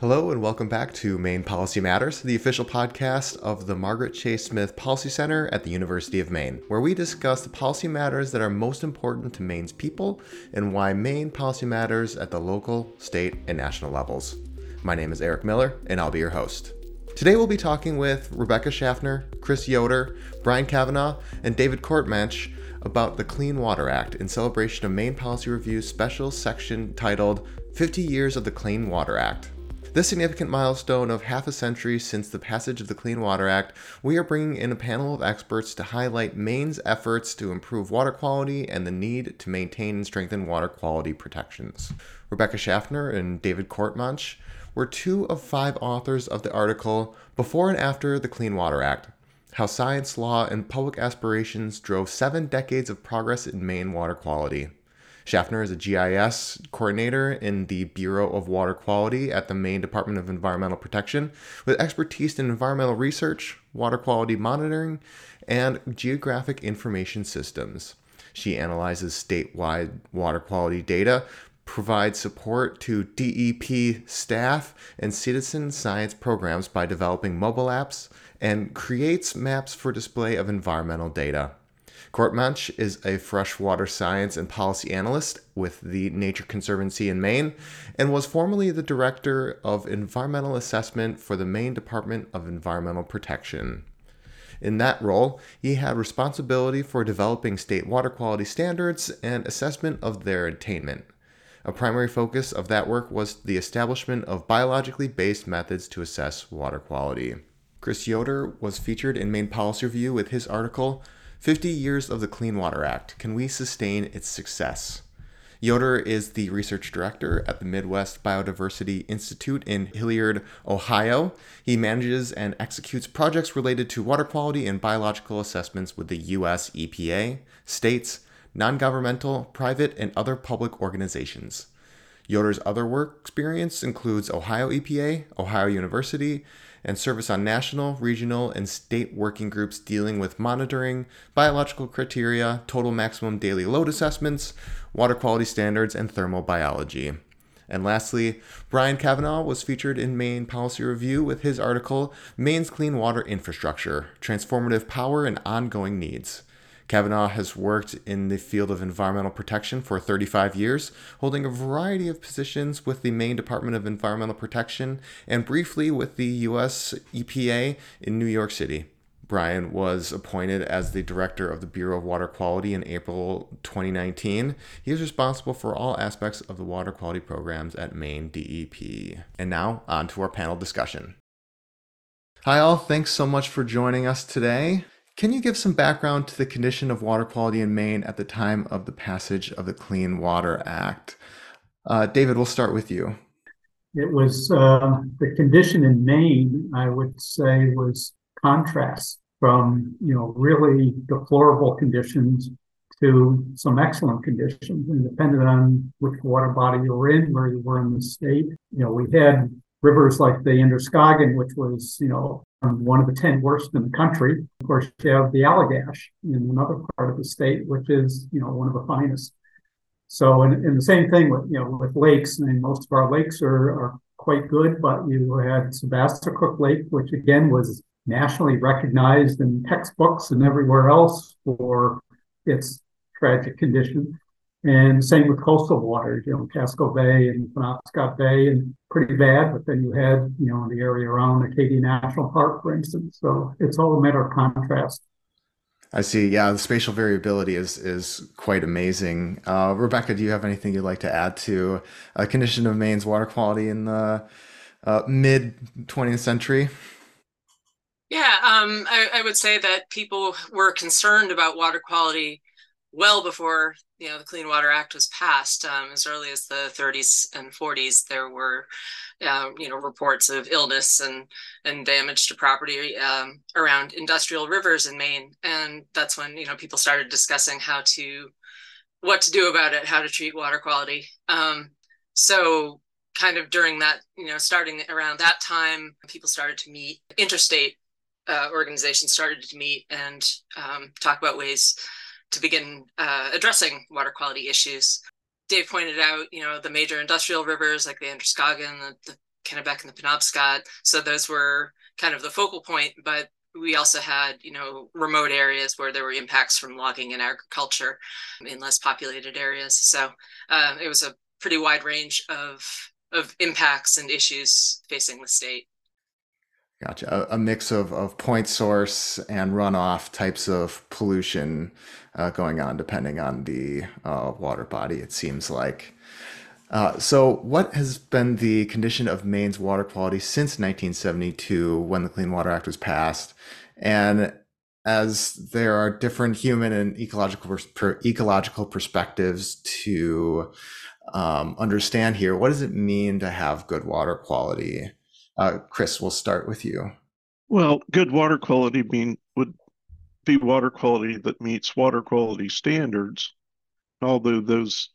Hello, and welcome back to Maine Policy Matters, the official podcast of the Margaret Chase Smith Policy Center at the University of Maine, where we discuss the policy matters that are most important to Maine's people and why Maine policy matters at the local, state, and national levels. My name is Eric Miller, and I'll be your host. Today we'll be talking with Rebecca Schaffner, Chris Yoder, Brian Kavanah, and David Courtemanch about the Clean Water Act in celebration of Maine Policy Review's special section titled 50 Years of the Clean Water Act. This significant milestone of half a century since the passage of the Clean Water Act, we are bringing in a panel of experts to highlight Maine's efforts to improve water quality and the need to maintain and strengthen water quality protections. Rebecca Schaffner and David Courtemanch were two of five authors of the article Before and After the Clean Water Act How Science, Law, and Public Aspirations Drove Seven Decades of Progress in Maine Water Quality. Schaffner is a GIS coordinator in the Bureau of Water Quality at the Maine Department of Environmental Protection with expertise in environmental research, water quality monitoring, and geographic information systems. She analyzes statewide water quality data, provides support to DEP staff and citizen science programs by developing mobile apps, and creates maps for display of environmental data. Courtemanch is a freshwater science and policy analyst with the Nature Conservancy in Maine and was formerly the director of environmental assessment for the Maine Department of Environmental Protection. In that role, he had responsibility for developing state water quality standards and assessment of their attainment. A primary focus of that work was the establishment of biologically based methods to assess water quality. Chris Yoder was featured in Maine Policy Review with his article 50 years of the Clean Water Act. Can we sustain its success? Yoder is the research director at the Midwest Biodiversity Institute in Hilliard, Ohio. He manages and executes projects related to water quality and biological assessments with the U.S. EPA, states, non governmental, private, and other public organizations. Yoder's other work experience includes Ohio EPA, Ohio University, and service on national, regional, and state working groups dealing with monitoring, biological criteria, total maximum daily load assessments, water quality standards, and thermal biology. And lastly, Brian Kavanah was featured in Maine Policy Review with his article Maine's Clean Water Infrastructure Transformative Power and Ongoing Needs. Kavanah has worked in the field of environmental protection for 35 years, holding a variety of positions with the Maine Department of Environmental Protection and briefly with the U.S. EPA in New York City. Brian was appointed as the director of the Bureau of Water Quality in April 2019. He is responsible for all aspects of the water quality programs at Maine DEP. And now, on to our panel discussion. Hi, all. Thanks so much for joining us today. Can you give some background to the condition of water quality in Maine at the time of the passage of the Clean Water Act? Uh, David, we'll start with you. It was uh, the condition in Maine, I would say, was contrast from you know really deplorable conditions to some excellent conditions, and depending on which water body you were in, where you were in the state. You know, we had rivers like the Androscoggin, which was you know one of the 10 worst in the country. Of course, you have the Allagash in another part of the state, which is, you know, one of the finest. So, and, and the same thing with, you know, with lakes. I mean, most of our lakes are, are quite good, but you had Sebasticook Lake, which again was nationally recognized in textbooks and everywhere else for its tragic condition. And same with coastal waters, you know, Casco Bay and Penobscot Bay, and pretty bad. But then you had, you know, the area around Acadia National Park, for instance. So it's all a matter of contrast. I see. Yeah, the spatial variability is is quite amazing. Uh, Rebecca, do you have anything you'd like to add to a condition of Maine's water quality in the uh, mid 20th century? Yeah, um, I, I, would say that people were concerned about water quality well before you know the Clean Water Act was passed. Um, as early as the 30s and 40s, there were uh, you know reports of illness and and damage to property um, around industrial rivers in Maine, and that's when you know people started discussing how to what to do about it, how to treat water quality. Um, so kind of during that you know starting around that time people started to meet interstate uh, organizations started to meet and um, talk about ways to begin uh, addressing water quality issues. Dave pointed out, you know, the major industrial rivers like the Androscoggin, the, the Kennebec and the Penobscot. So those were kind of the focal point, but we also had, you know, remote areas where there were impacts from logging and agriculture in less populated areas. So uh, it was a pretty wide range of of impacts and issues facing the state. Gotcha. A, a, mix of, of point source and runoff types of pollution uh, going on depending on the uh, water body, it seems like. Uh, so, what has been the condition of Maine's water quality since 1972 when the Clean Water Act was passed? And as there are different human and ecological per, ecological perspectives to um, understand here, what does it mean to have good water quality? Uh, Chris, we'll start with you. Well, good water quality mean would be water quality that meets water quality standards, although those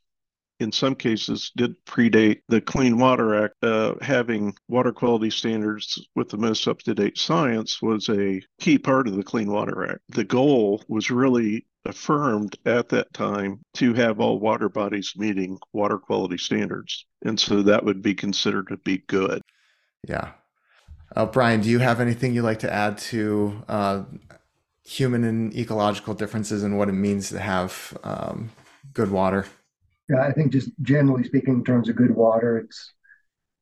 in some cases did predate the Clean Water Act. Uh, having water quality standards with the most up to date science was a key part of the Clean Water Act. The goal was really affirmed at that time to have all water bodies meeting water quality standards. And so that would be considered to be good. Yeah. Uh, Brian, do you have anything you'd like to add to uh, human and ecological differences and what it means to have um, good water? Yeah, I think just generally speaking, in terms of good water, it's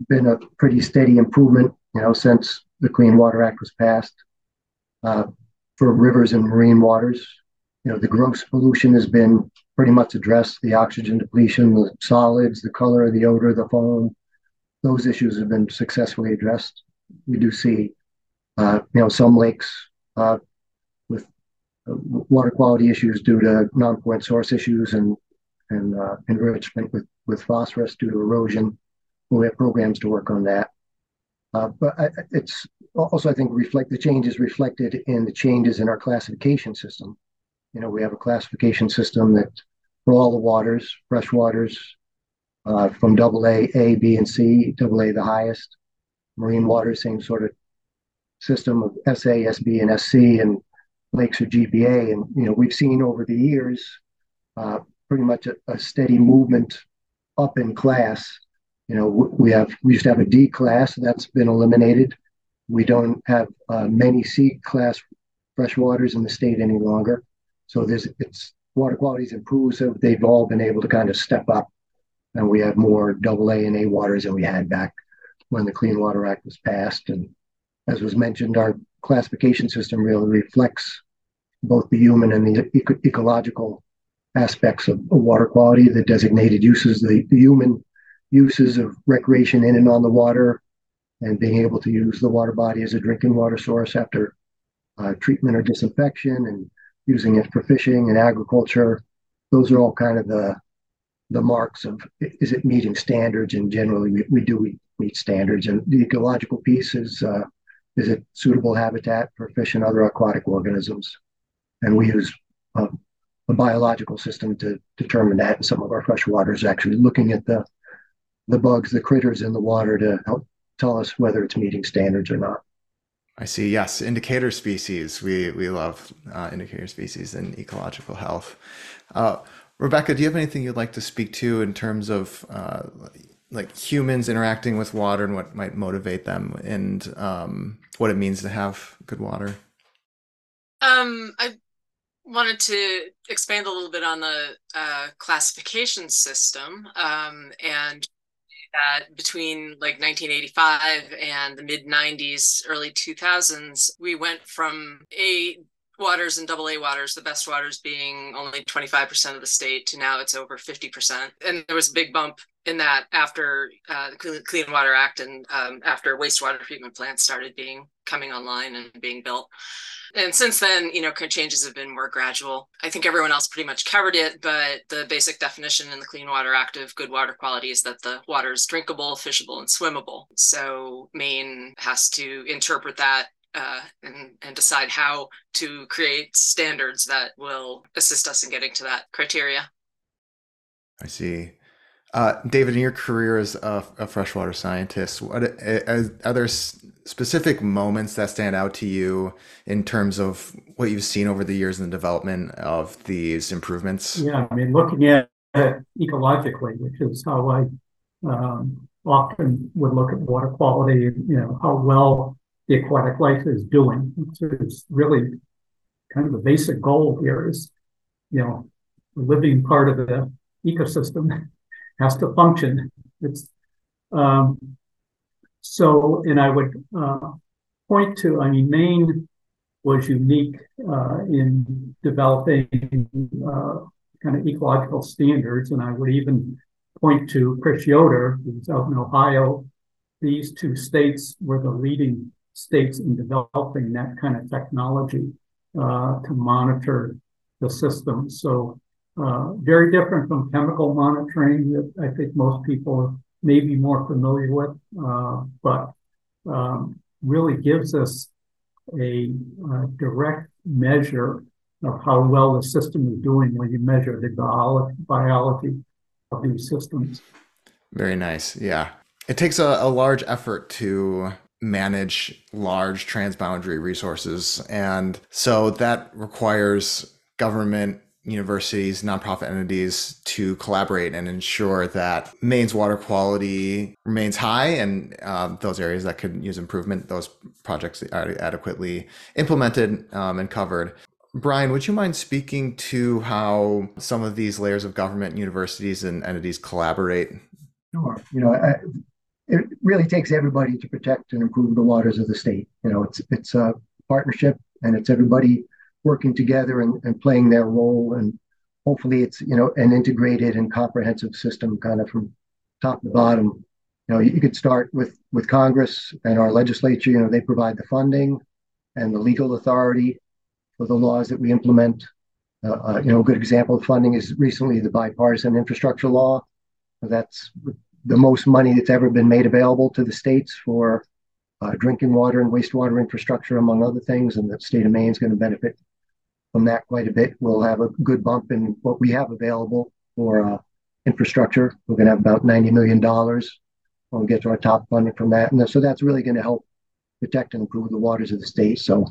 been a pretty steady improvement, you know, since the Clean Water Act was passed. Uh, for rivers and marine waters, you know, the gross pollution has been pretty much addressed. The oxygen depletion, the solids, the color, the odor, the foam, those issues have been successfully addressed. We do see, uh, you know, some lakes uh, water quality issues due to non-point source issues and and uh, enrichment with with phosphorus due to erosion. We have programs to work on that. Uh, but I, it's also, I think, reflect the changes reflected in the changes in our classification system. You know, we have a classification system that for all the waters, fresh waters, uh, from double A, A, B, and C, double A the highest. Marine water, same sort of system of SA, SB, and SC, and lakes or GPA. And, you know, we've seen over the years uh, pretty much a, a, steady movement up in class. You know, we have, we used to have a D class, that's been eliminated. We don't have uh, many C class freshwaters in the state any longer. So there's, it's water quality's improved. So they've all been able to kind of step up and we have more double A and A waters than we had back when the Clean Water Act was passed. And as was mentioned, our classification system really reflects both the human and the eco- ecological aspects of, of, water quality, the designated uses, the, the human uses of recreation in and on the water, and being able to use the water body as a drinking water source after uh, treatment or disinfection, and using it for fishing and agriculture. Those are all kind of the the marks of is it meeting standards and generally we, we do meet standards and the ecological piece is uh, is it suitable habitat for fish and other aquatic organisms and we use uh, a biological system to determine that in some of our fresh waters actually looking at the the bugs the critters in the water to help tell us whether it's meeting standards or not I see. Yes, indicator species. We we love uh, indicator species and ecological health. Uh, Rebecca, do you have anything you'd like to speak to in terms of uh, like humans interacting with water and what might motivate them and um, what it means to have good water? Um, I wanted to expand a little bit on the uh, classification system um, and that between like 1985 and the mid 90s early 2000s we went from a waters and double A waters, the best waters being only 25% of the state to now it's over 50%. And there was a big bump in that after uh, the Clean Water Act and um, after wastewater treatment plants started being coming online and being built. And since then, you know, changes have been more gradual. I think everyone else pretty much covered it, but the basic definition in the Clean Water Act of good water quality is that the water is drinkable, fishable, and swimmable. So Maine has to interpret that uh, and, and decide how to create standards that will assist us in getting to that criteria. I see. Uh, David, in your career as a, a freshwater scientist, what are, are there specific moments that stand out to you in terms of what you've seen over the years in the development of these improvements? Yeah, I mean, looking at it ecologically, which is how I um, often would look at water quality, you know, how well the aquatic life is doing. It's really kind of the basic goal here is, you know, the living part of the ecosystem has to function. It's um, so, and I would uh, point to, I mean, Maine was unique uh, in developing uh, kind of ecological standards, and I would even point to Chris Yoder, who's out in Ohio. These two states were the leading states in developing that kind of technology uh, to monitor the system. So uh, very different from chemical monitoring that I think most people may be more familiar with, uh, but um, really gives us a, a, direct measure of how well the system is doing when you measure the biology of these systems. Very nice. Yeah. It takes a, a large effort to manage large transboundary resources. And so that requires government universities, nonprofit entities to collaborate and ensure that Maine's water quality remains high and uh, those areas that could use improvement, those projects are adequately implemented um, and covered. Brian, would you mind speaking to how some of these layers of government, universities, and entities collaborate? Sure. You know, I, it really takes everybody to protect and improve the waters of the state. You know, it's it's a partnership, and it's everybody working together and, and playing their role. And hopefully, it's you know an integrated and comprehensive system, kind of from top to bottom. You know, you, could start with with Congress and our legislature. You know, they provide the funding and the legal authority for the laws that we implement. Uh, uh, you know, a good example of funding is recently the bipartisan infrastructure law. That's the most money that's ever been made available to the states for uh, drinking water and wastewater infrastructure, among other things. And the state of Maine is going to benefit from that quite a bit. We'll have a good bump in what we have available for uh, infrastructure. We're going to have about $90 million when we get to our top funding from that. And so that's really going to help protect and improve the waters of the state. So,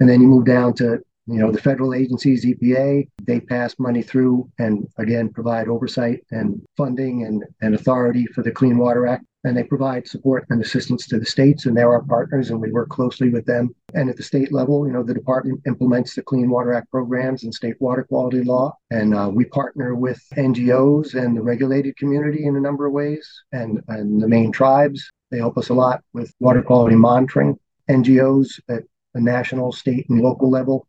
and then you move down to you know, the federal agencies, EPA, they pass money through and again provide oversight and funding and, and authority for the Clean Water Act. And they provide support and assistance to the states, and they're our partners, and we work closely with them. And at the state level, you know, the department implements the Clean Water Act programs and state water quality law. And uh, we partner with NGOs and the regulated community in a number of ways, and, and the Maine tribes. They help us a lot with water quality monitoring. NGOs at the national, state, and local level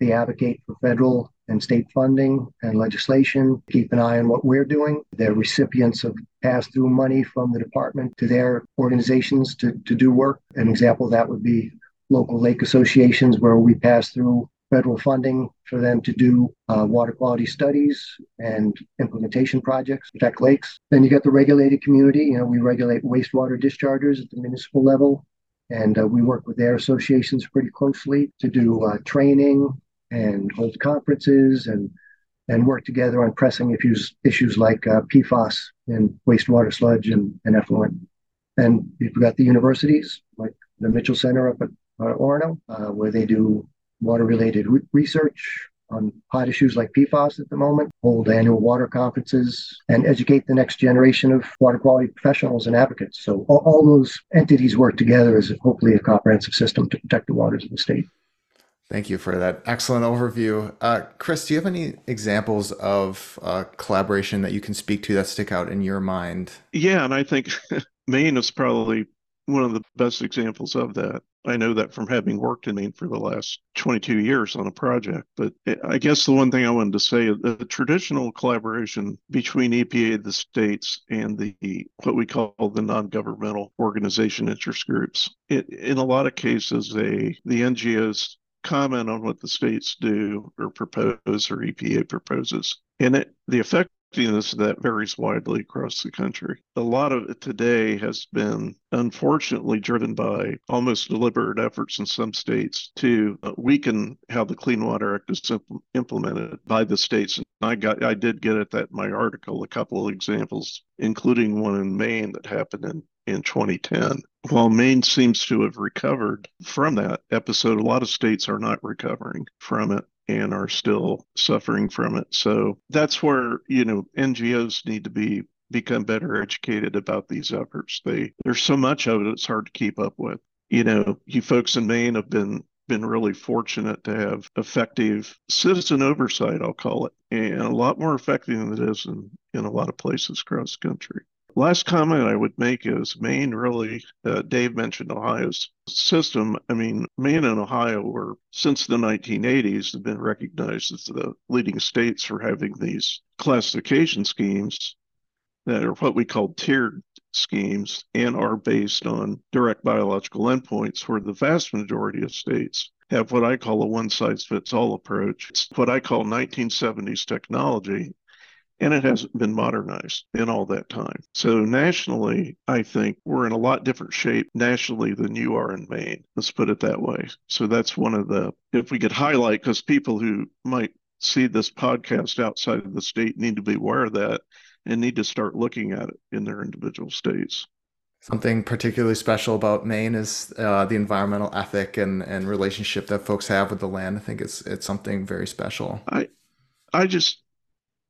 they advocate for federal and state funding and legislation, keep an eye on what we're doing. They're recipients of pass through money from the department to their organizations to, to do work. An example of that would be local lake associations where we pass through federal funding for them to do uh, water quality studies and implementation projects, protect lakes. Then you got the regulated community. You know, we regulate wastewater dischargers at the municipal level, and uh, we work with their associations pretty closely to do uh, training and hold conferences and and work together on pressing issues issues like uh, PFAS and wastewater sludge and, and effluent. And you've got the universities like the Mitchell Center up at uh, Orono, uh, where they do water related re- research on hot issues like PFAS at the moment, hold annual water conferences, and educate the next generation of water quality professionals and advocates. So all, all those entities work together as hopefully a comprehensive system to protect the waters of the state. Thank you for that excellent overview. Uh, Chris, do you have any examples of uh, collaboration that you can speak to that stick out in your mind? Yeah, and I think Maine is probably one of the best examples of that. I know that from having worked in Maine for the last 22 years on a project. But I guess the one thing I wanted to say is the traditional collaboration between EPA, the states, and the what we call the non-governmental organization interest groups. It, in a lot of cases, they the NGOs comment on what the states do or propose or EPA proposes. And it, the effectiveness of that varies widely across the country. A lot of it today has been unfortunately driven by almost deliberate efforts in some states to uh, weaken how the Clean Water Act is impl- implemented by the states. And I got I did get at that in my article a couple of examples, including one in Maine that happened in in 2010. While Maine seems to have recovered from that episode, a lot of states are not recovering from it and are still suffering from it. So that's where, you know, NGOs need to be become better educated about these efforts. They there's so much of it it's hard to keep up with. You know, you folks in Maine have been been really fortunate to have effective citizen oversight, I'll call it, and a lot more effective than it is in, in a lot of places across the country. Last comment I would make is Maine really, uh, Dave mentioned Ohio's system. I mean, Maine and Ohio were, since the 1980s, have been recognized as the leading states for having these classification schemes that are what we call tiered schemes and are based on direct biological endpoints, where the vast majority of states have what I call a one size fits all approach. It's what I call 1970s technology, and it hasn't been modernized in all that time. So, nationally, I think we're in a lot different shape nationally than you are in Maine. Let's put it that way. So, that's one of the, if we could highlight, because people who might see this podcast outside of the state need to be aware of that and need to start looking at it in their individual states. Something particularly special about Maine is uh, the environmental ethic and, and relationship that folks have with the land. I think it's it's something very special. I I just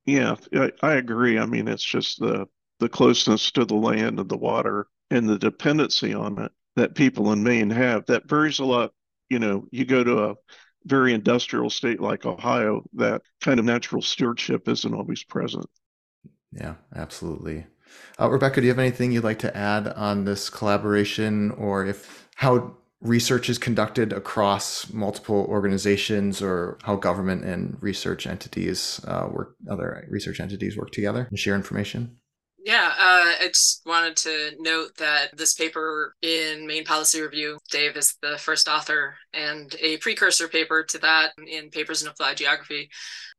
yeah, I, agree. I mean, it's just the the closeness to the land and the water and the dependency on it that people in Maine have. That varies a lot. You know, you go to a very industrial state like Ohio, that kind of natural stewardship isn't always present. Yeah, absolutely. Uh, Rebecca, do you have anything you'd like to add on this collaboration or if how research is conducted across multiple organizations or how government and research entities uh, work, other research entities work together and share information? Yeah, uh, I just wanted to note that this paper in Maine Policy Review, Dave is the first author, and a precursor paper to that in Papers in Applied Geography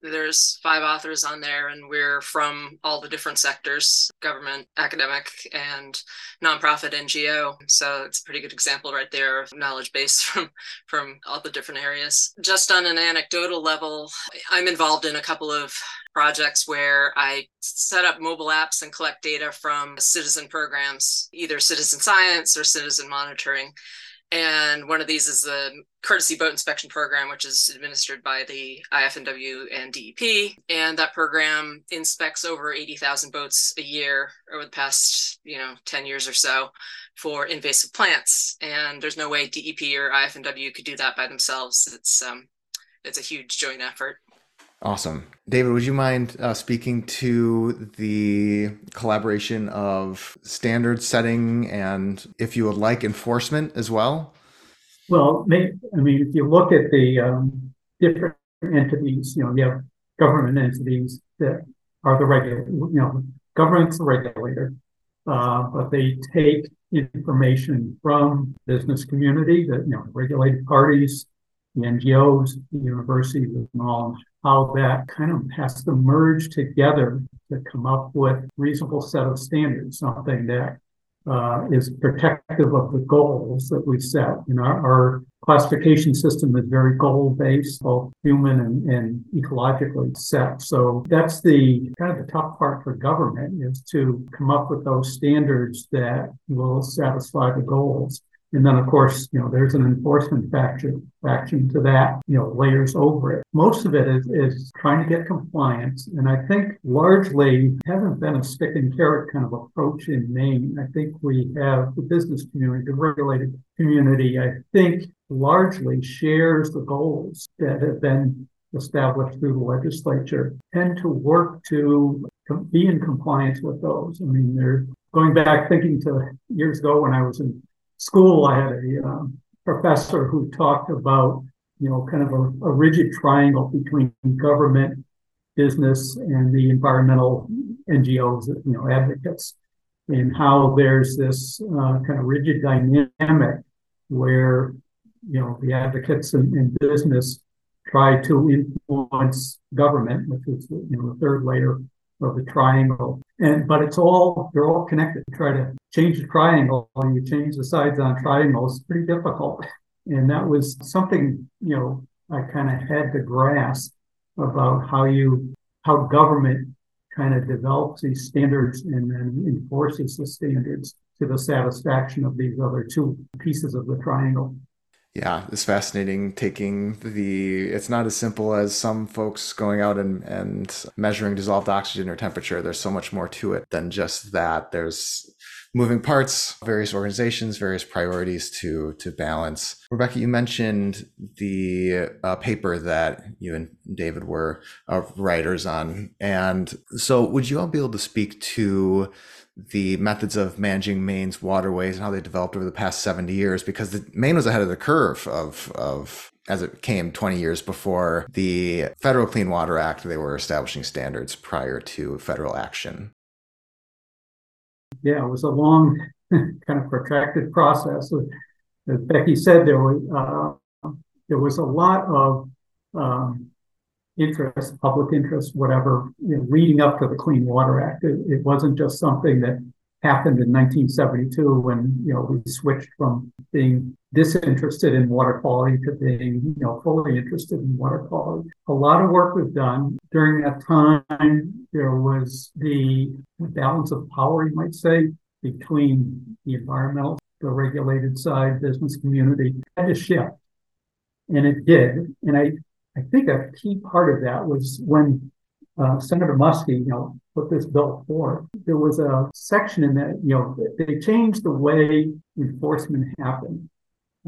there's five authors on there, and we're from all the different sectors government, academic, and nonprofit NGO. So it's a pretty good example right there of knowledge base from, from all the different areas. Just on an anecdotal level, I'm involved in a couple of projects where I set up mobile apps and collect data from citizen programs, either citizen science or citizen monitoring. And one of these is the courtesy boat inspection program, which is administered by the IF&W and DEP. And that program inspects over 80,000 boats a year over the past, you know, 10 years or so for invasive plants. And there's no way DEP or IF&W could do that by themselves. It's um, it's a huge joint effort. Awesome. David, would you mind uh, speaking to the collaboration of standard setting and, if you would like, enforcement as well? Well, I mean, if you look at the um, different entities, you know, you have government entities that are the regulator, you know, government's the regulator, uh, but they take information from business community, that you know, regulated parties, the NGOs, the universities, and all, how that kind of has to merge together to come up with reasonable set of standards, something that uh, is protective of the goals that we set. You know, our, our classification system is very goal based, both human and, and ecologically set. So that's the kind of the tough part for government is to come up with those standards that will satisfy the goals. And then, of course, you know, there's an enforcement faction, faction to that, you know, layers over it. Most of it is, is trying to get compliance. And I think largely hasn't been a stick and carrot kind of approach in Maine. I think we have the business community, the regulated community, I think largely shares the goals that have been established through the legislature tend to work to be in compliance with those. I mean, they're going back thinking to years ago when I was in school, I had a um, professor who talked about, you know, kind of a, a, rigid triangle between government, business, and the environmental NGOs, you know, advocates, and how there's this uh, kind of rigid dynamic where, you know, the advocates and, and business try to influence government, which is, you know, the third layer of the triangle. And but it's all they're all connected. You try to change the triangle you change the sides on triangles, it's pretty difficult. And that was something, you know, I kind of had to grasp about how you how government kind of develops these standards and then enforces the standards to the satisfaction of these other two pieces of the triangle. Yeah, it's fascinating taking the it's not as simple as some folks going out and, and measuring dissolved oxygen or temperature. There's so much more to it than just that. There's moving parts, various organizations, various priorities to to balance. Rebecca, you mentioned the uh, paper that you and David were uh, writers on, and so would you all be able to speak to the methods of managing Maine's waterways and how they developed over the past 70 years because the, Maine was ahead of the curve of of as it came 20 years before the Federal Clean Water Act they were establishing standards prior to federal action. Yeah, it was a long kind of protracted process. As Becky said, there was uh, there was a lot of um, interest, public interest, whatever, you know, leading up to the Clean Water Act. It, it, wasn't just something that happened in 1972 when you know we switched from being disinterested in water quality to being you know fully interested in water quality. A lot of work was done during that time. There was the balance of power, you might say, between the environmental, the regulated side, business community had to shift, and it did. And I I think a key part of that was when uh, Senator Muskie, you know, put this bill forth. There was a section in that, you know, they changed the way enforcement happened.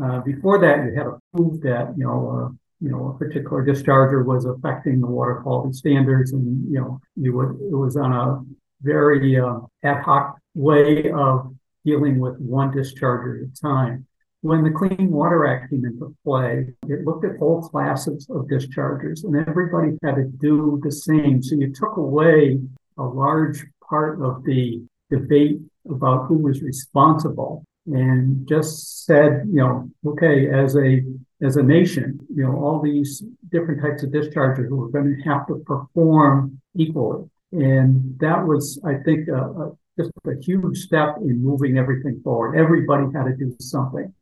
Uh, before that, you had to prove that, you know, uh, you know, a particular discharger was affecting the water quality standards, and you know, you would it was on a very uh, ad hoc way of dealing with one discharger at a time. When the Clean Water Act came into play, it looked at all classes of dischargers and everybody had to do the same. So you took away a large part of the debate about who was responsible and just said, you know, okay, as a as a nation, you know, all these different types of dischargers were going to have to perform equally. And that was, I think, a, a, just a huge step in moving everything forward. Everybody had to do something.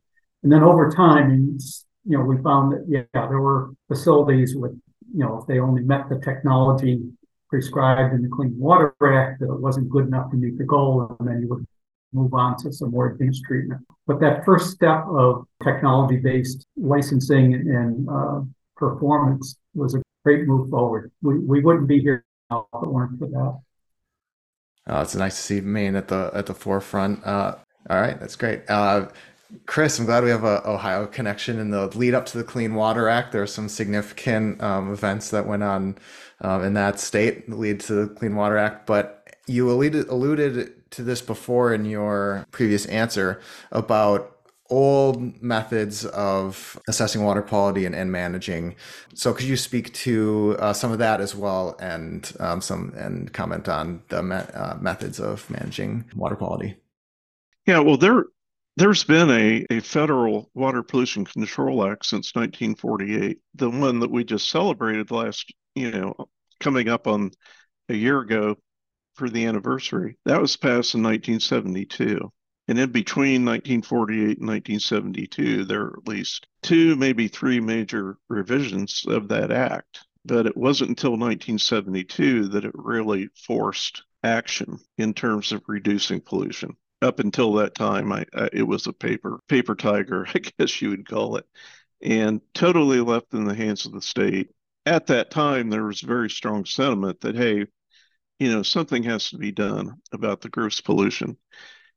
And then over time, you know, we found that, yeah, there were facilities with, you know, if they only met the technology prescribed in the Clean Water Act, that it wasn't good enough to meet the goal, and then you would move on to some more advanced treatment. But that first step of technology based licensing and uh, performance was a great move forward. We, we wouldn't be here now if it weren't for that. Oh, it's nice to see Maine at the at the forefront. Uh, all right, that's great. Uh, Chris, I'm glad we have a Ohio connection. In the lead up to the Clean Water Act, there are some significant um, events that went on um, in that state that lead to the Clean Water Act. But you alluded, alluded to this before in your previous answer about old methods of assessing water quality and, and managing. So could you speak to uh, some of that as well and um, some and comment on the me- uh, methods of managing water quality? Yeah, well, there there's been a, a federal water pollution control act since 1948 the one that we just celebrated last you know coming up on a year ago for the anniversary. That was passed in 1972 and in between 1948 and 1972 there are at least two maybe three major revisions of that act. But it wasn't until 1972 that it really forced action in terms of reducing pollution up until that time, I, I, it was a paper paper tiger, I guess you would call it, and totally left in the hands of the state. At that time, there was very strong sentiment that hey, you know, something has to be done about the gross pollution.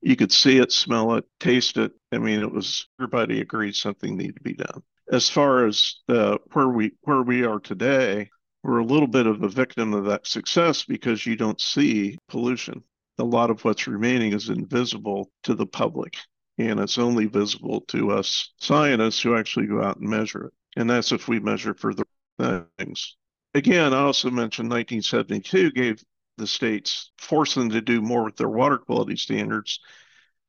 You could see it, smell it, taste it. I mean, it was everybody agreed something needed to be done. As far as uh, where we where we are today, we're a little bit of a victim of that success because you don't see pollution a lot of what's remaining is invisible to the public. And it's only visible to us scientists who actually go out and measure it. And that's if we measure for the things. Again, I also mentioned 1972 gave the states, forced them to do more with their water quality standards,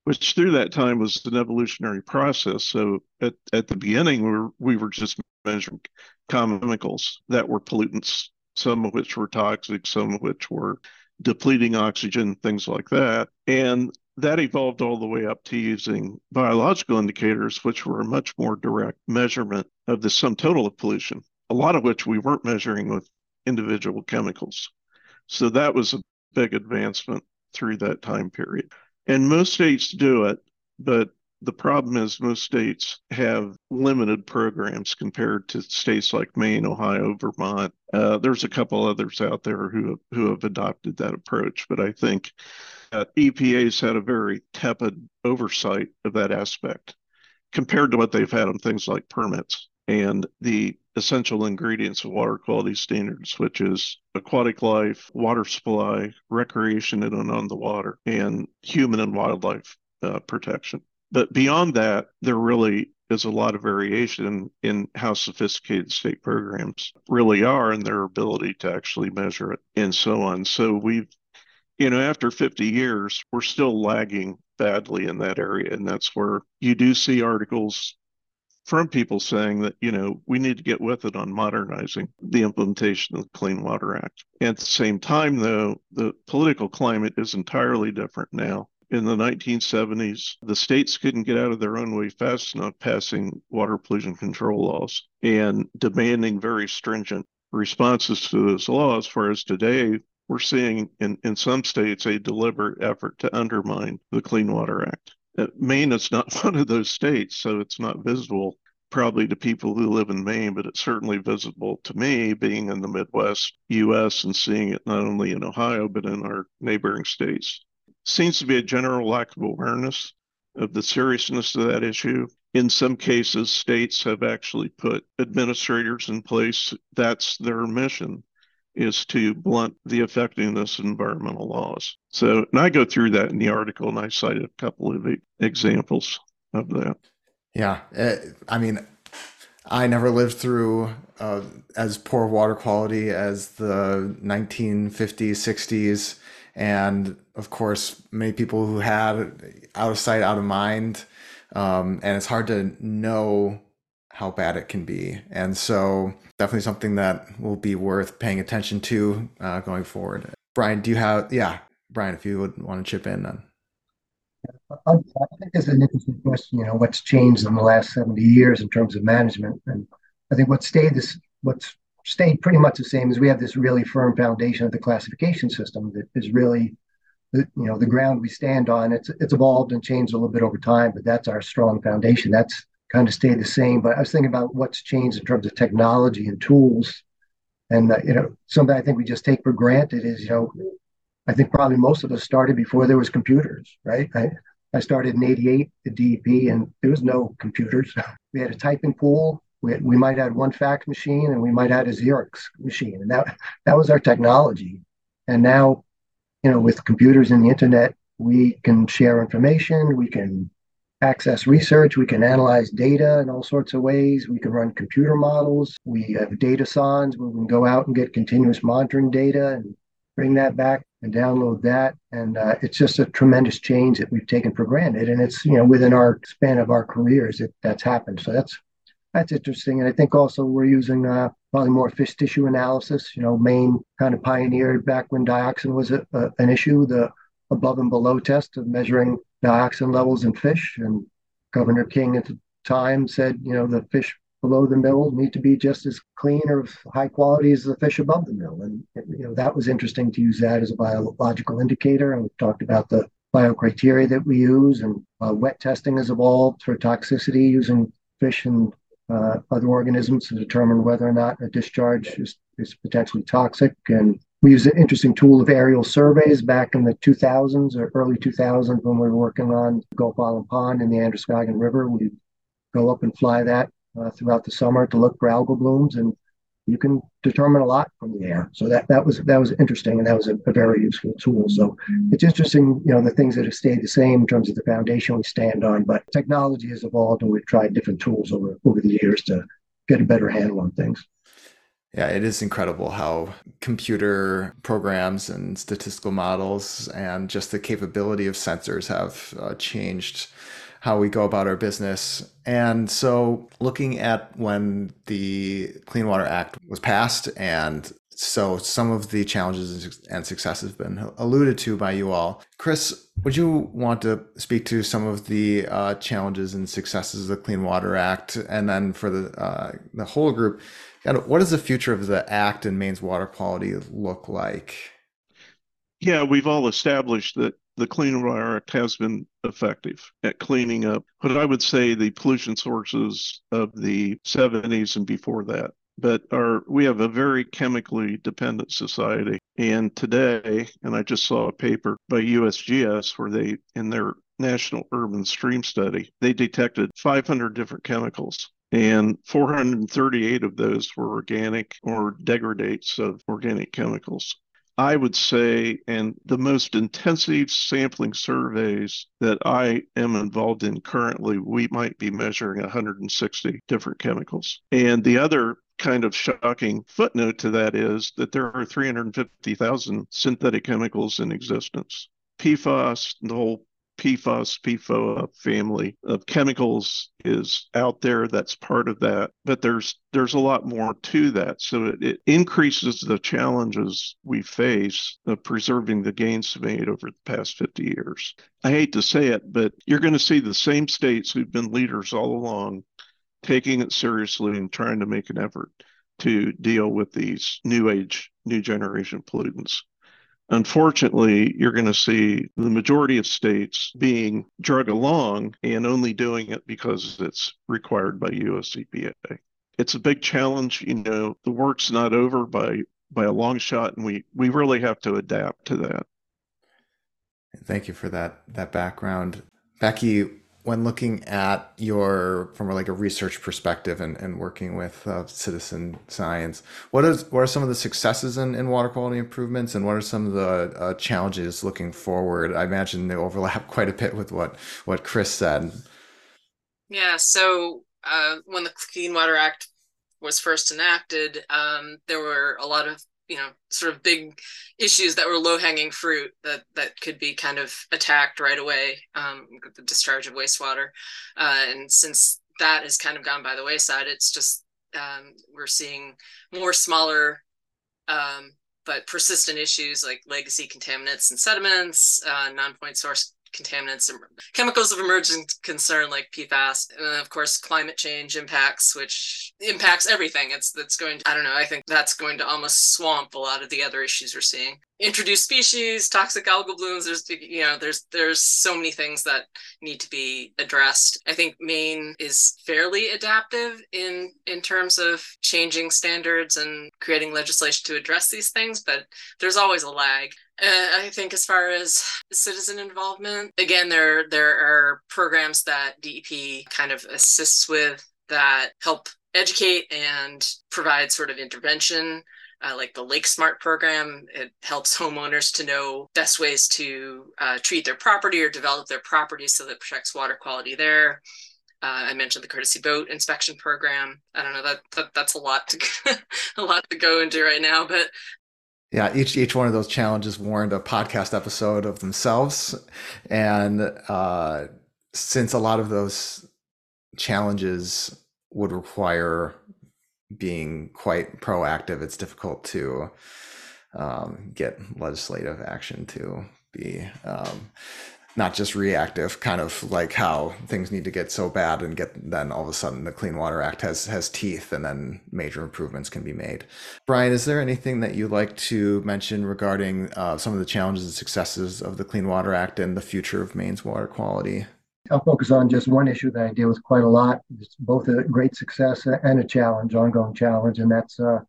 which through that time was an evolutionary process. So at, at the beginning, we were, we were just measuring chemicals that were pollutants, some of which were toxic, some of which were depleting oxygen, things like that. And that evolved all the way up to using biological indicators, which were a much more direct measurement of the sum total of pollution, a lot of which we weren't measuring with individual chemicals. So that was a big advancement through that time period. And most states do it, but The problem is most states have limited programs compared to states like Maine, Ohio, Vermont. Uh, there's a couple others out there who have, who have adopted that approach, but I think uh, EPA's had a very tepid oversight of that aspect compared to what they've had on things like permits and the essential ingredients of water quality standards, which is aquatic life, water supply, recreation in and on the water, and human and wildlife uh, protection. But beyond that, there really is a lot of variation in how sophisticated state programs really are and their ability to actually measure it and so on. So we've, you know, after 50 years, we're still lagging badly in that area. And that's where you do see articles from people saying that, you know, we need to get with it on modernizing the implementation of the Clean Water Act. At the same time, though, the political climate is entirely different now. In the 1970s, the states couldn't get out of their own way fast enough passing water pollution control laws and demanding very stringent responses to those laws, whereas today we're seeing in, in some states a deliberate effort to undermine the Clean Water Act. Uh, Maine is not one of those states, so it's not visible probably to people who live in Maine, but it's certainly visible to me being in the Midwest US and seeing it not only in Ohio, but in our neighboring states. Seems to be a general lack of awareness of the seriousness of that issue. In some cases, states have actually put administrators in place. That's their mission is to blunt the effectiveness of environmental laws. So, and I go through that in the article and I cited a couple of examples of that. Yeah. Eh, I mean, I never lived through uh, as poor water quality as the 1950s, 60s. And of course, many people who had out of sight, out of mind. Um, and it's hard to know how bad it can be. And so, definitely something that will be worth paying attention to uh, going forward. Brian, do you have, yeah, Brian, if you would want to chip in then. I think it's an interesting question. You know, what's changed in the last 70 years in terms of management? And I think what stayed this, what's stayed pretty much the same is we have this really firm foundation of the classification system that is really, the, you know, the ground we stand on. It's it's evolved and changed a little bit over time, but that's our strong foundation. That's kind of stayed the same. But I was thinking about what's changed in terms of technology and tools. And, uh, you know, something I think we just take for granted is, you know, I think probably most of us started before there was computers, right? I, I started in 88 at DEP and there was no computers. We had a typing pool. We, had, we might have one fax machine and we might have a Xerox machine. And that, that was our technology. And now, you know, with computers and the internet, we can share information. We can access research. We can analyze data in all sorts of ways. We can run computer models. We have data sondes where we can go out and get continuous monitoring data and bring that back and download that. And uh, it's just a tremendous change that we've taken for granted. And it's, you know, within our span of our careers that that's happened. So that's, that's interesting. And I think also we're using uh, probably more fish tissue analysis. You know, Maine kind of pioneered back when dioxin was a, a, an issue, the above and below test of measuring dioxin levels in fish. And Governor King at the time said, you know, the fish below the mill need to be just as clean or high quality as the fish above the mill. And, you know, that was interesting to use that as a biological indicator. And we talked about the biocriteria that we use and uh, wet testing has evolved for toxicity using fish and uh, other organisms to determine whether or not a discharge is, is potentially toxic. And we used an interesting tool of aerial surveys back in the 2000s or early 2000s when we were working on Gulf Island Pond and the Androscoggin River. We'd go up and fly that uh, throughout the summer to look for algal blooms, and you can determine a lot from the air. So that that was that was interesting, and that was a, a, very useful tool. So it's interesting, you know, the things that have stayed the same in terms of the foundation we stand on. But technology has evolved, and we've tried different tools over over the years to get a better handle on things. Yeah, it is incredible how computer programs and statistical models and just the capability of sensors have uh, changed how we go about our business. And so, looking at when the Clean Water Act was passed, and so some of the challenges and successes have been alluded to by you all. Chris, would you want to speak to some of the uh, challenges and successes of the Clean Water Act, and then for the uh, the whole group? what does the future of the act and Maine's water quality look like? Yeah, we've all established that the Clean Water Act has been effective at cleaning up what I would say the pollution sources of the 70s and before that. But our we have a very chemically dependent society. And today, and I just saw a paper by USGS where they in their National Urban Stream Study, they detected 500 different chemicals and 438 of those were organic or degradates of organic chemicals. I would say, and the most intensive sampling surveys that I am involved in currently, we might be measuring 160 different chemicals. And the other kind of shocking footnote to that is that there are 350,000 synthetic chemicals in existence. PFAS, the whole PFAS, PFOA family of chemicals is out there. That's part of that, but there's there's a lot more to that. So it, it increases the challenges we face of preserving the gains made over the past 50 years. I hate to say it, but you're going to see the same states who've been leaders all along taking it seriously and trying to make an effort to deal with these new age, new generation pollutants. Unfortunately, you're going to see the majority of states being drug along and only doing it because it's required by US EPA. It's a big challenge. You know, the work's not over by by a long shot, and we we really have to adapt to that. Thank you for that that background, Becky when looking at your from like a research perspective and, and working with uh, citizen science what is what are some of the successes in, in water quality improvements and what are some of the uh, challenges looking forward? I imagine they overlap quite a bit with what what chris said. Yeah so uh, when the clean water act was first enacted um, there were a lot of you know sort of big issues that were low hanging fruit that that could be kind of attacked right away um, the discharge of wastewater. Uh, and since that has kind of gone by the wayside it's just um, we're seeing more smaller um, but persistent issues like legacy contaminants and sediments uh, non-point source contaminants and chemicals of emerging concern like PFAS, and of course climate change impacts, which impacts everything. It's that's going to I don't know. I think that's going to almost swamp a lot of the other issues we're seeing. Introduced species, toxic algal blooms. There's you know there's there's so many things that need to be addressed. I think Maine is fairly adaptive in in terms of changing standards and creating legislation to address these things, but there's always a lag. Uh, I think as far as citizen involvement, again, there there are programs that DEP kind of assists with that help educate and provide sort of intervention. Uh, like the Lake Smart program, it helps homeowners to know best ways to uh, treat their property or develop their property so that it protects water quality there. Uh, I mentioned the courtesy boat inspection program. I don't know that, that that's a lot to a lot to go into right now, but yeah each each one of those challenges warrant a podcast episode of themselves. And uh, since a lot of those challenges would require being quite proactive it's difficult to um, get legislative action to be um, not just reactive, kind of like how things need to get so bad and get then all of a sudden the Clean Water Act has has teeth and then major improvements can be made. Brian, is there anything that you'd like to mention regarding uh, some of the challenges and successes of the Clean Water Act and the future of Maine's water quality? I'll focus on just one issue that I deal with quite a lot. It's both a great success and a challenge, ongoing challenge, and that's uh,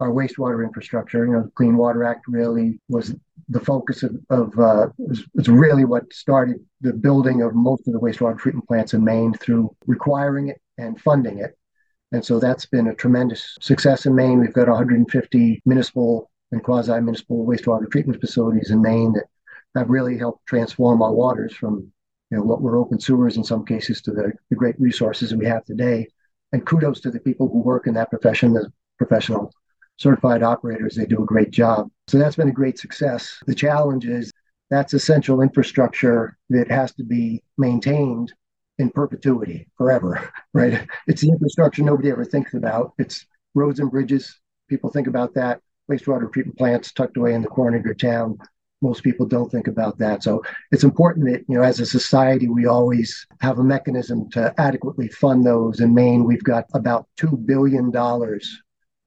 our wastewater infrastructure. You know, the Clean Water Act really was the focus of, of uh, was really what started the building of most of the wastewater treatment plants in Maine through requiring it and funding it. And so that's been a tremendous success in Maine. We've got 150 municipal and quasi municipal wastewater treatment facilities in Maine that have really helped transform our waters from you know what were open sewers in some cases to the, the great resources we have today. And kudos to the people who work in that profession, the professional certified operators. They do a great job. So that's been a great success. The challenge is that's essential infrastructure that has to be maintained in perpetuity forever, right? It's the infrastructure nobody ever thinks about. It's roads and bridges. People think about that. Wastewater treatment plants tucked away in the corner of your town. Most people don't think about that. So it's important that, you know, as a society, we always have a mechanism to adequately fund those. In Maine, we've got about $2 billion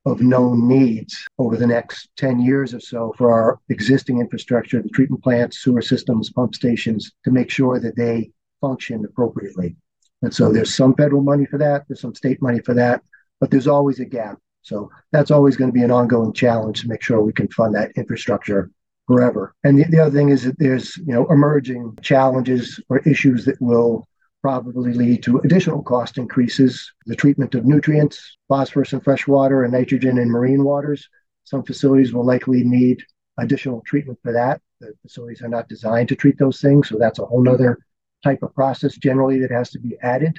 of known needs over the next 10 years or so for our existing infrastructure, the treatment plants, sewer systems, pump stations, to make sure that they function appropriately. And so there's some federal money for that, there's some state money for that, but there's always a gap. So that's always going to be an ongoing challenge to make sure we can fund that infrastructure forever. And the, the other thing is that there's you know emerging challenges or issues that will probably lead to additional cost increases. The treatment of nutrients, phosphorus in fresh water, and nitrogen in marine waters. Some facilities will likely need additional treatment for that. The facilities are not designed to treat those things, so that's a whole other type of process generally that has to be added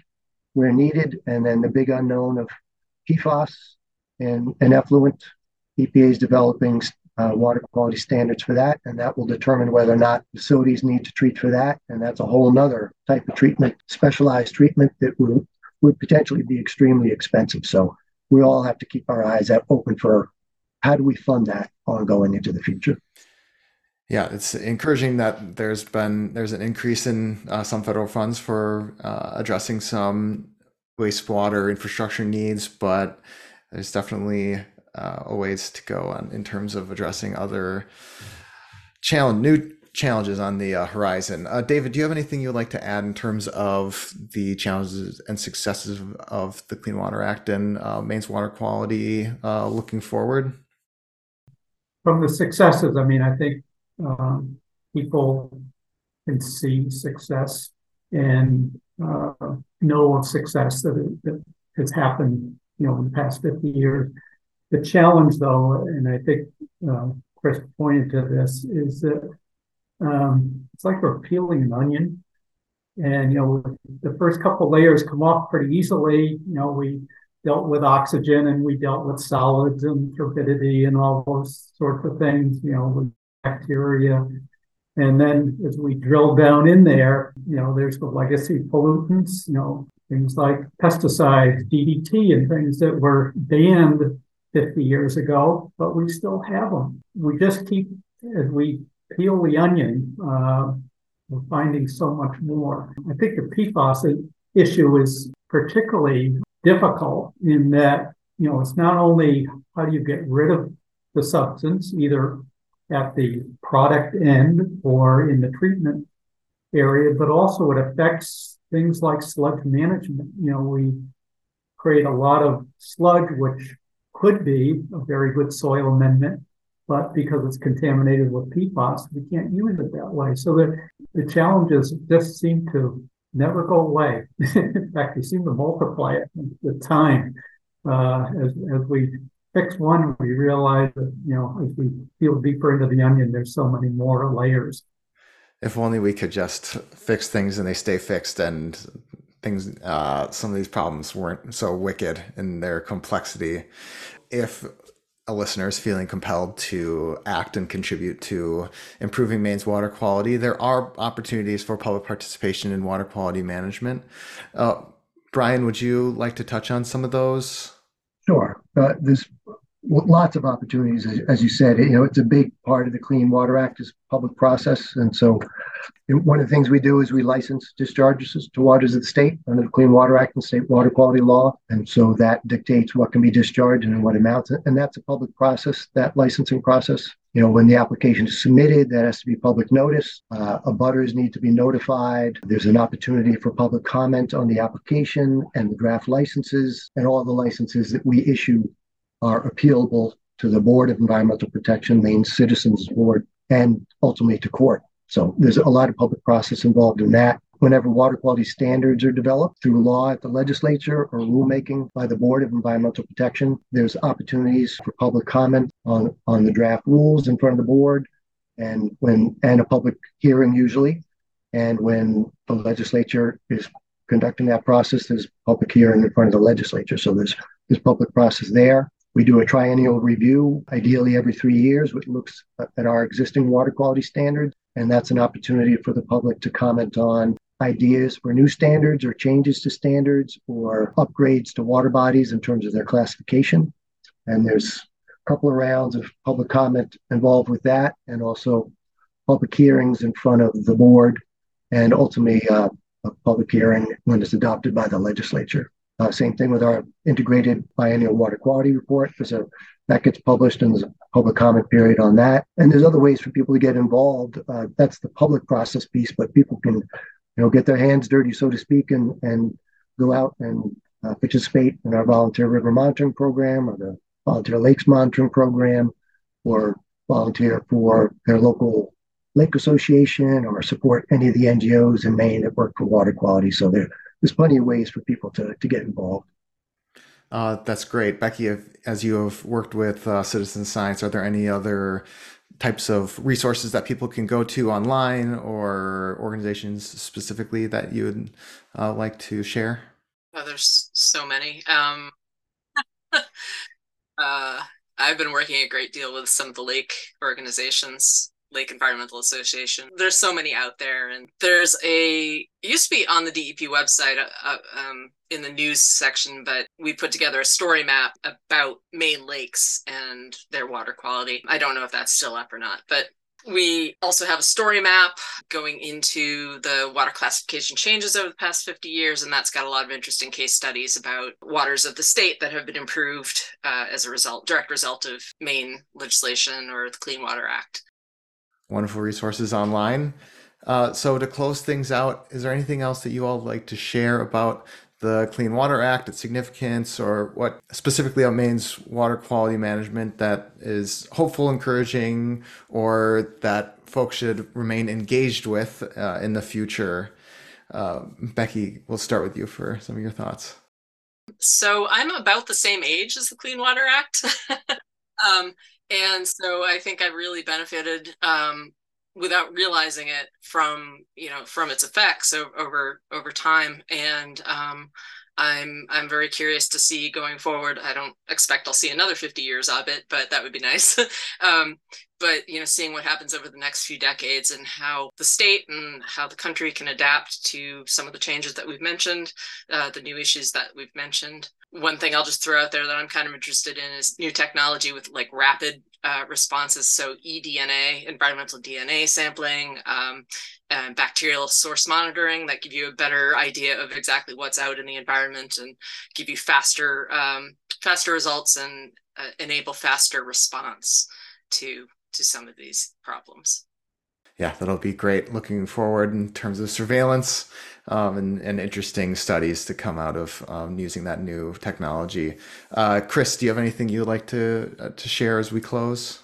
where needed. And then the big unknown of PFAS and, and effluent. EPA is developing water quality standards for that, and that will determine whether or not facilities need to treat for that. And that's a whole nother type of treatment, specialized treatment that would, would potentially be extremely expensive. So we all have to keep our eyes open for how do we fund that ongoing into the future. Yeah, it's encouraging that there's been there's an increase in uh, some federal funds for uh, addressing some wastewater infrastructure needs, but there's definitely uh, a ways to go on in terms of addressing other challenge new challenges on the uh, horizon. Uh, David, do you have anything you'd like to add in terms of the challenges and successes of the Clean Water Act and uh, Maine's water quality uh, looking forward? From the successes, I mean, I think um, people can see success and uh, know of success that, that has happened, you know, in the past 50 years. The challenge, though, and I think uh, Chris pointed to this, is that um, it's like we're peeling an onion. And, you know, the first couple layers come off pretty easily. You know, we dealt with oxygen and we dealt with solids and turbidity and all those sorts of things, you know, with bacteria. And then as we drill down in there, you know, there's the legacy pollutants, you know, things like pesticides, DDT, and things that were banned 50 years ago, but we still have them. We just keep, as we peel the onion, uh, we're finding so much more. I think the PFAS issue is particularly difficult in that, you know, it's not only how do you get rid of the substance, either at the product end or in the treatment area, but also it affects things like sludge management. You know, we create a lot of sludge, which could be a very good soil amendment, but because it's contaminated with PFAS, we can't use it that way. So the, the challenges just seem to never go away. In fact, they seem to multiply it with time. Uh, as, as we fix one, we realize that, you know, as we peel deeper into the onion, there's so many more layers. If only we could just fix things and they stay fixed and things uh, some of these problems weren't so wicked in their complexity if a listener is feeling compelled to act and contribute to improving Maine's water quality, there are opportunities for public participation in water quality management. Uh, Brian, would you like to touch on some of those? Sure. Uh, lots of opportunities, as, as, you said. You know, it's a big part of the Clean Water Act is public process, and so one of the things we do is we license discharges to waters of the state under the Clean Water Act and state water quality law. And so that dictates what can be discharged and what amounts. And that's a public process, that licensing process. You know, when the application is submitted, that has to be public notice. Uh, abutters need to be notified. There's an opportunity for public comment on the application and the draft licenses. And all the licenses that we issue are appealable to the Board of Environmental Protection, Maine Citizens Board, and ultimately to court. So there's a lot of public process involved in that. Whenever water quality standards are developed through law at the legislature or rulemaking by the Board of Environmental Protection, there's opportunities for public comment on, on the draft rules in front of the board and when and a public hearing usually. And when the legislature is conducting that process, there's public hearing in front of the legislature. So there's there's public process there. We do a triennial review, ideally every three years, which looks at our existing water quality standards and that's an opportunity for the public to comment on ideas for new standards or changes to standards or upgrades to water bodies in terms of their classification. And there's a couple of rounds of public comment involved with that, and also public hearings in front of the board, and ultimately uh, a public hearing when it's adopted by the legislature. Uh, same thing with our integrated biennial water quality report. There's a that gets published and there's a public comment period on that. And there's other ways for people to get involved. Uh, that's the public process piece, but people can, you know, get their hands dirty, so to speak, and and go out and uh, participate in our volunteer river monitoring program or the volunteer lakes monitoring program, or volunteer for their local lake association or support any of the NGOs in Maine that work for water quality. So there, there's plenty of ways for people to to get involved. Uh, that's great, Becky. as you have worked with uh, citizen science, are there any other types of resources that people can go to online or organizations specifically that you would uh, like to share? Oh, there's so many. Um, uh, I've been working a great deal with some of the lake organizations Lake Environmental Association. There's so many out there, and there's a used to be on the DEP website uh, uh, um, in the news section, but we put together a story map about Maine lakes and their water quality. I don't know if that's still up or not, but we also have a story map going into the water classification changes over the past 50 years, and that's got a lot of interesting case studies about waters of the state that have been improved uh, as a result, direct result of Maine legislation or the Clean Water Act wonderful resources online. Uh, so to close things out, is there anything else that you all like to share about the Clean Water Act, its significance, or what specifically about Maine's water quality management that is hopeful, encouraging, or that folks should remain engaged with uh, in the future? Uh, Becky, we'll start with you for some of your thoughts. So I'm about the same age as the Clean Water Act. um, and so I think I really benefited um, without realizing it from you know from its effects over over time and um, I'm I'm very curious to see going forward. I don't expect I'll see another 50 years of it, but that would be nice. um, but you know, seeing what happens over the next few decades and how the state and how the country can adapt to some of the changes that we've mentioned, uh, the new issues that we've mentioned. One thing I'll just throw out there that I'm kind of interested in is new technology with like rapid uh, responses. So eDNA, environmental DNA sampling, um, and bacterial source monitoring that give you a better idea of exactly what's out in the environment and give you faster um, faster results and uh, enable faster response to to some of these problems. Yeah, that'll be great. Looking forward in terms of surveillance um, and, and, interesting studies to come out of um, using that new technology. Uh, Chris, do you have anything you'd like to uh, to share as we close?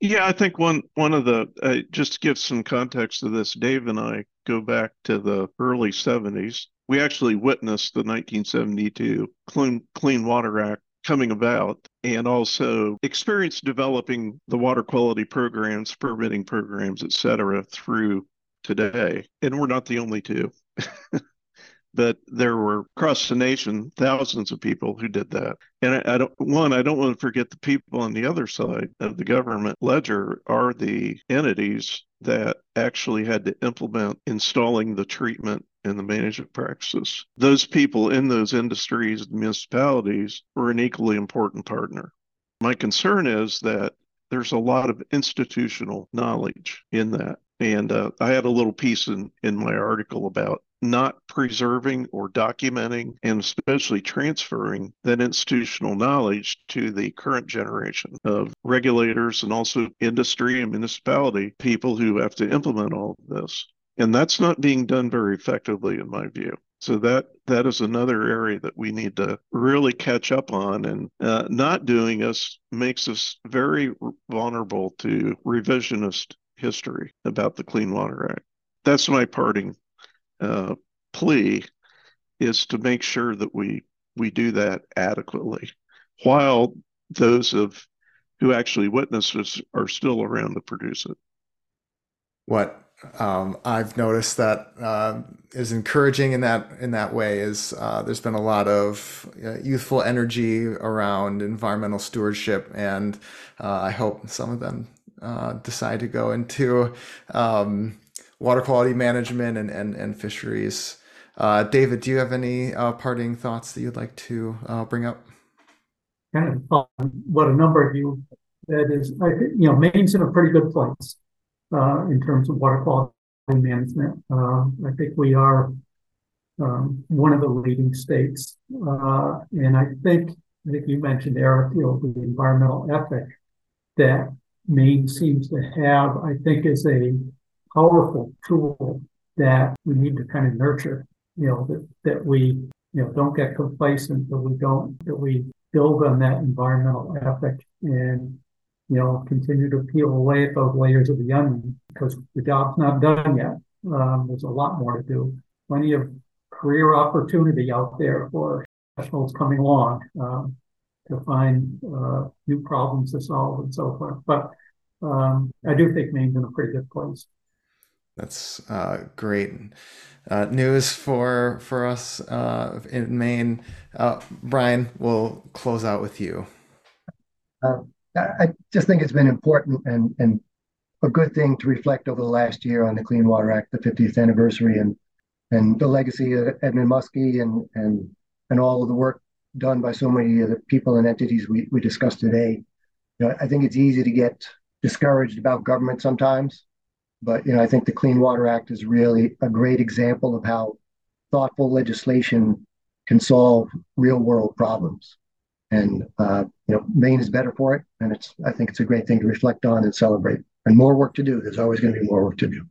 Yeah, I think one one of the uh, just to give some context to this, Dave and I go back to the early '70s. We actually witnessed the 1972 Clean Clean Water Act coming about, and also experienced developing the water quality programs, permitting programs, et cetera, through today. And we're not the only two. but there were across the nation thousands of people who did that. And I, I, don't one, I don't want to forget the people on the other side of the government ledger are the entities that actually had to implement installing the treatment and the management practices. Those people in those industries and municipalities were an equally important partner. My concern is that there's a lot of institutional knowledge in that. And uh, I had a little piece in, in my article about not preserving or documenting and especially transferring that institutional knowledge to the current generation of regulators and also industry and municipality people who have to implement all of this. And that's not being done very effectively, in my view. So that that is another area that we need to really catch up on, and uh, not doing us makes us very vulnerable to revisionist history about the Clean Water Act. That's my parting uh, plea is to make sure that we we do that adequately, while those of who actually witnessed this are still around to produce it. What um, I've noticed that uh, is encouraging in that in that way is uh, there's been a lot of uh, youthful energy around environmental stewardship, and uh, I hope some of them uh, decide to go into um, water quality management and, and, and fisheries. Uh, David, do you have any uh, parting thoughts that you'd like to uh, bring up? Of what a number of you that is, I think, you know, Maine's in a pretty good place uh, in terms of water quality management. Uh, I think we are um, one of the leading states. Uh, and I think, I think you mentioned, Eric, you know, the environmental ethic that Maine seems to have, I think, is a powerful tool that we need to kind of nurture. You know, that, that we, you know, don't get complacent, that we don't, that we build on that environmental ethic and, you know, continue to peel away at those layers of the onion because the job's not done yet. Um, there's a lot more to do. Plenty of career opportunity out there for professionals coming along um, to find uh, new problems to solve and so forth. But um, I do think Maine's in a pretty good place. That's uh, great uh, news for for us uh, in Maine. Uh, Brian, we'll close out with you. Uh, I just think it's been important and and a good thing to reflect over the last year on the Clean Water Act, the 50th anniversary, and and the legacy of Edmund Muskie and and and all of the work done by so many of the people and entities we, we discussed today. You know, I think it's easy to get discouraged about government sometimes, but you know, I think the Clean Water Act is really a great example of how thoughtful legislation can solve real world problems. And uh, you know, Maine is better for it, and it's I think it's a great thing to reflect on and celebrate. And more work to do. There's always going to be more work to do.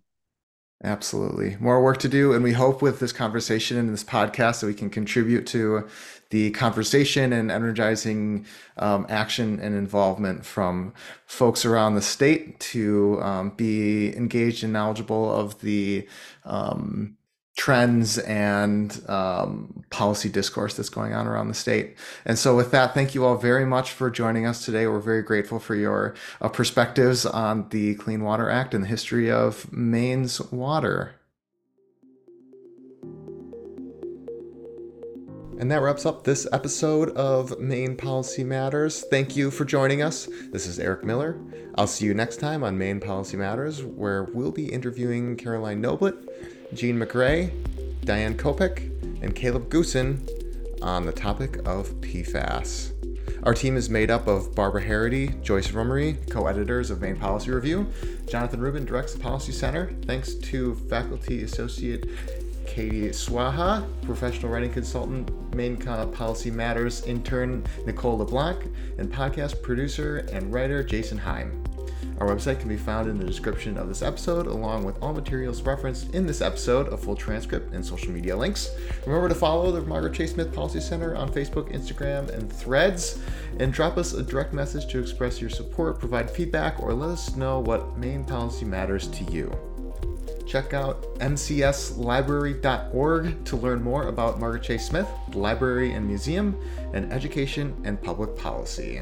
Absolutely. More work to do. And we hope with this conversation and this podcast that we can contribute to the conversation and energizing um, action and involvement from folks around the state to um, be engaged and knowledgeable of the um, trends and um, policy discourse that's going on around the state. And so, with that, thank you all very much for joining us today. We're very grateful for your uh, perspectives on the Clean Water Act and the history of Maine's water. And that wraps up this episode of Maine Policy Matters. Thank you for joining us. This is Eric Miller. I'll see you next time on Maine Policy Matters, where we'll be interviewing Caroline Noblet Jean MacRae, Diane Kopec, and Caleb Goossen on the topic of PFAS. Our team is made up of Barbara Harrity, Joyce Rumery, co editors of Maine Policy Review. Jonathan Rubin directs the Policy Center. Thanks to Faculty Associate Katie Swacha, professional writing consultant, Maine Policy Matters intern Nicole LeBlanc, and podcast producer and writer Jason Heim. Our website can be found in the description of this episode, along with all materials referenced in this episode, a full transcript, and social media links. Remember to follow the Margaret Chase Smith Policy Center on Facebook, Instagram, and threads, and drop us a direct message to express your support, provide feedback, or let us know what Maine policy matters to you. Check out mcslibrary.org to learn more about Margaret Chase Smith, the library and museum, and education and public policy.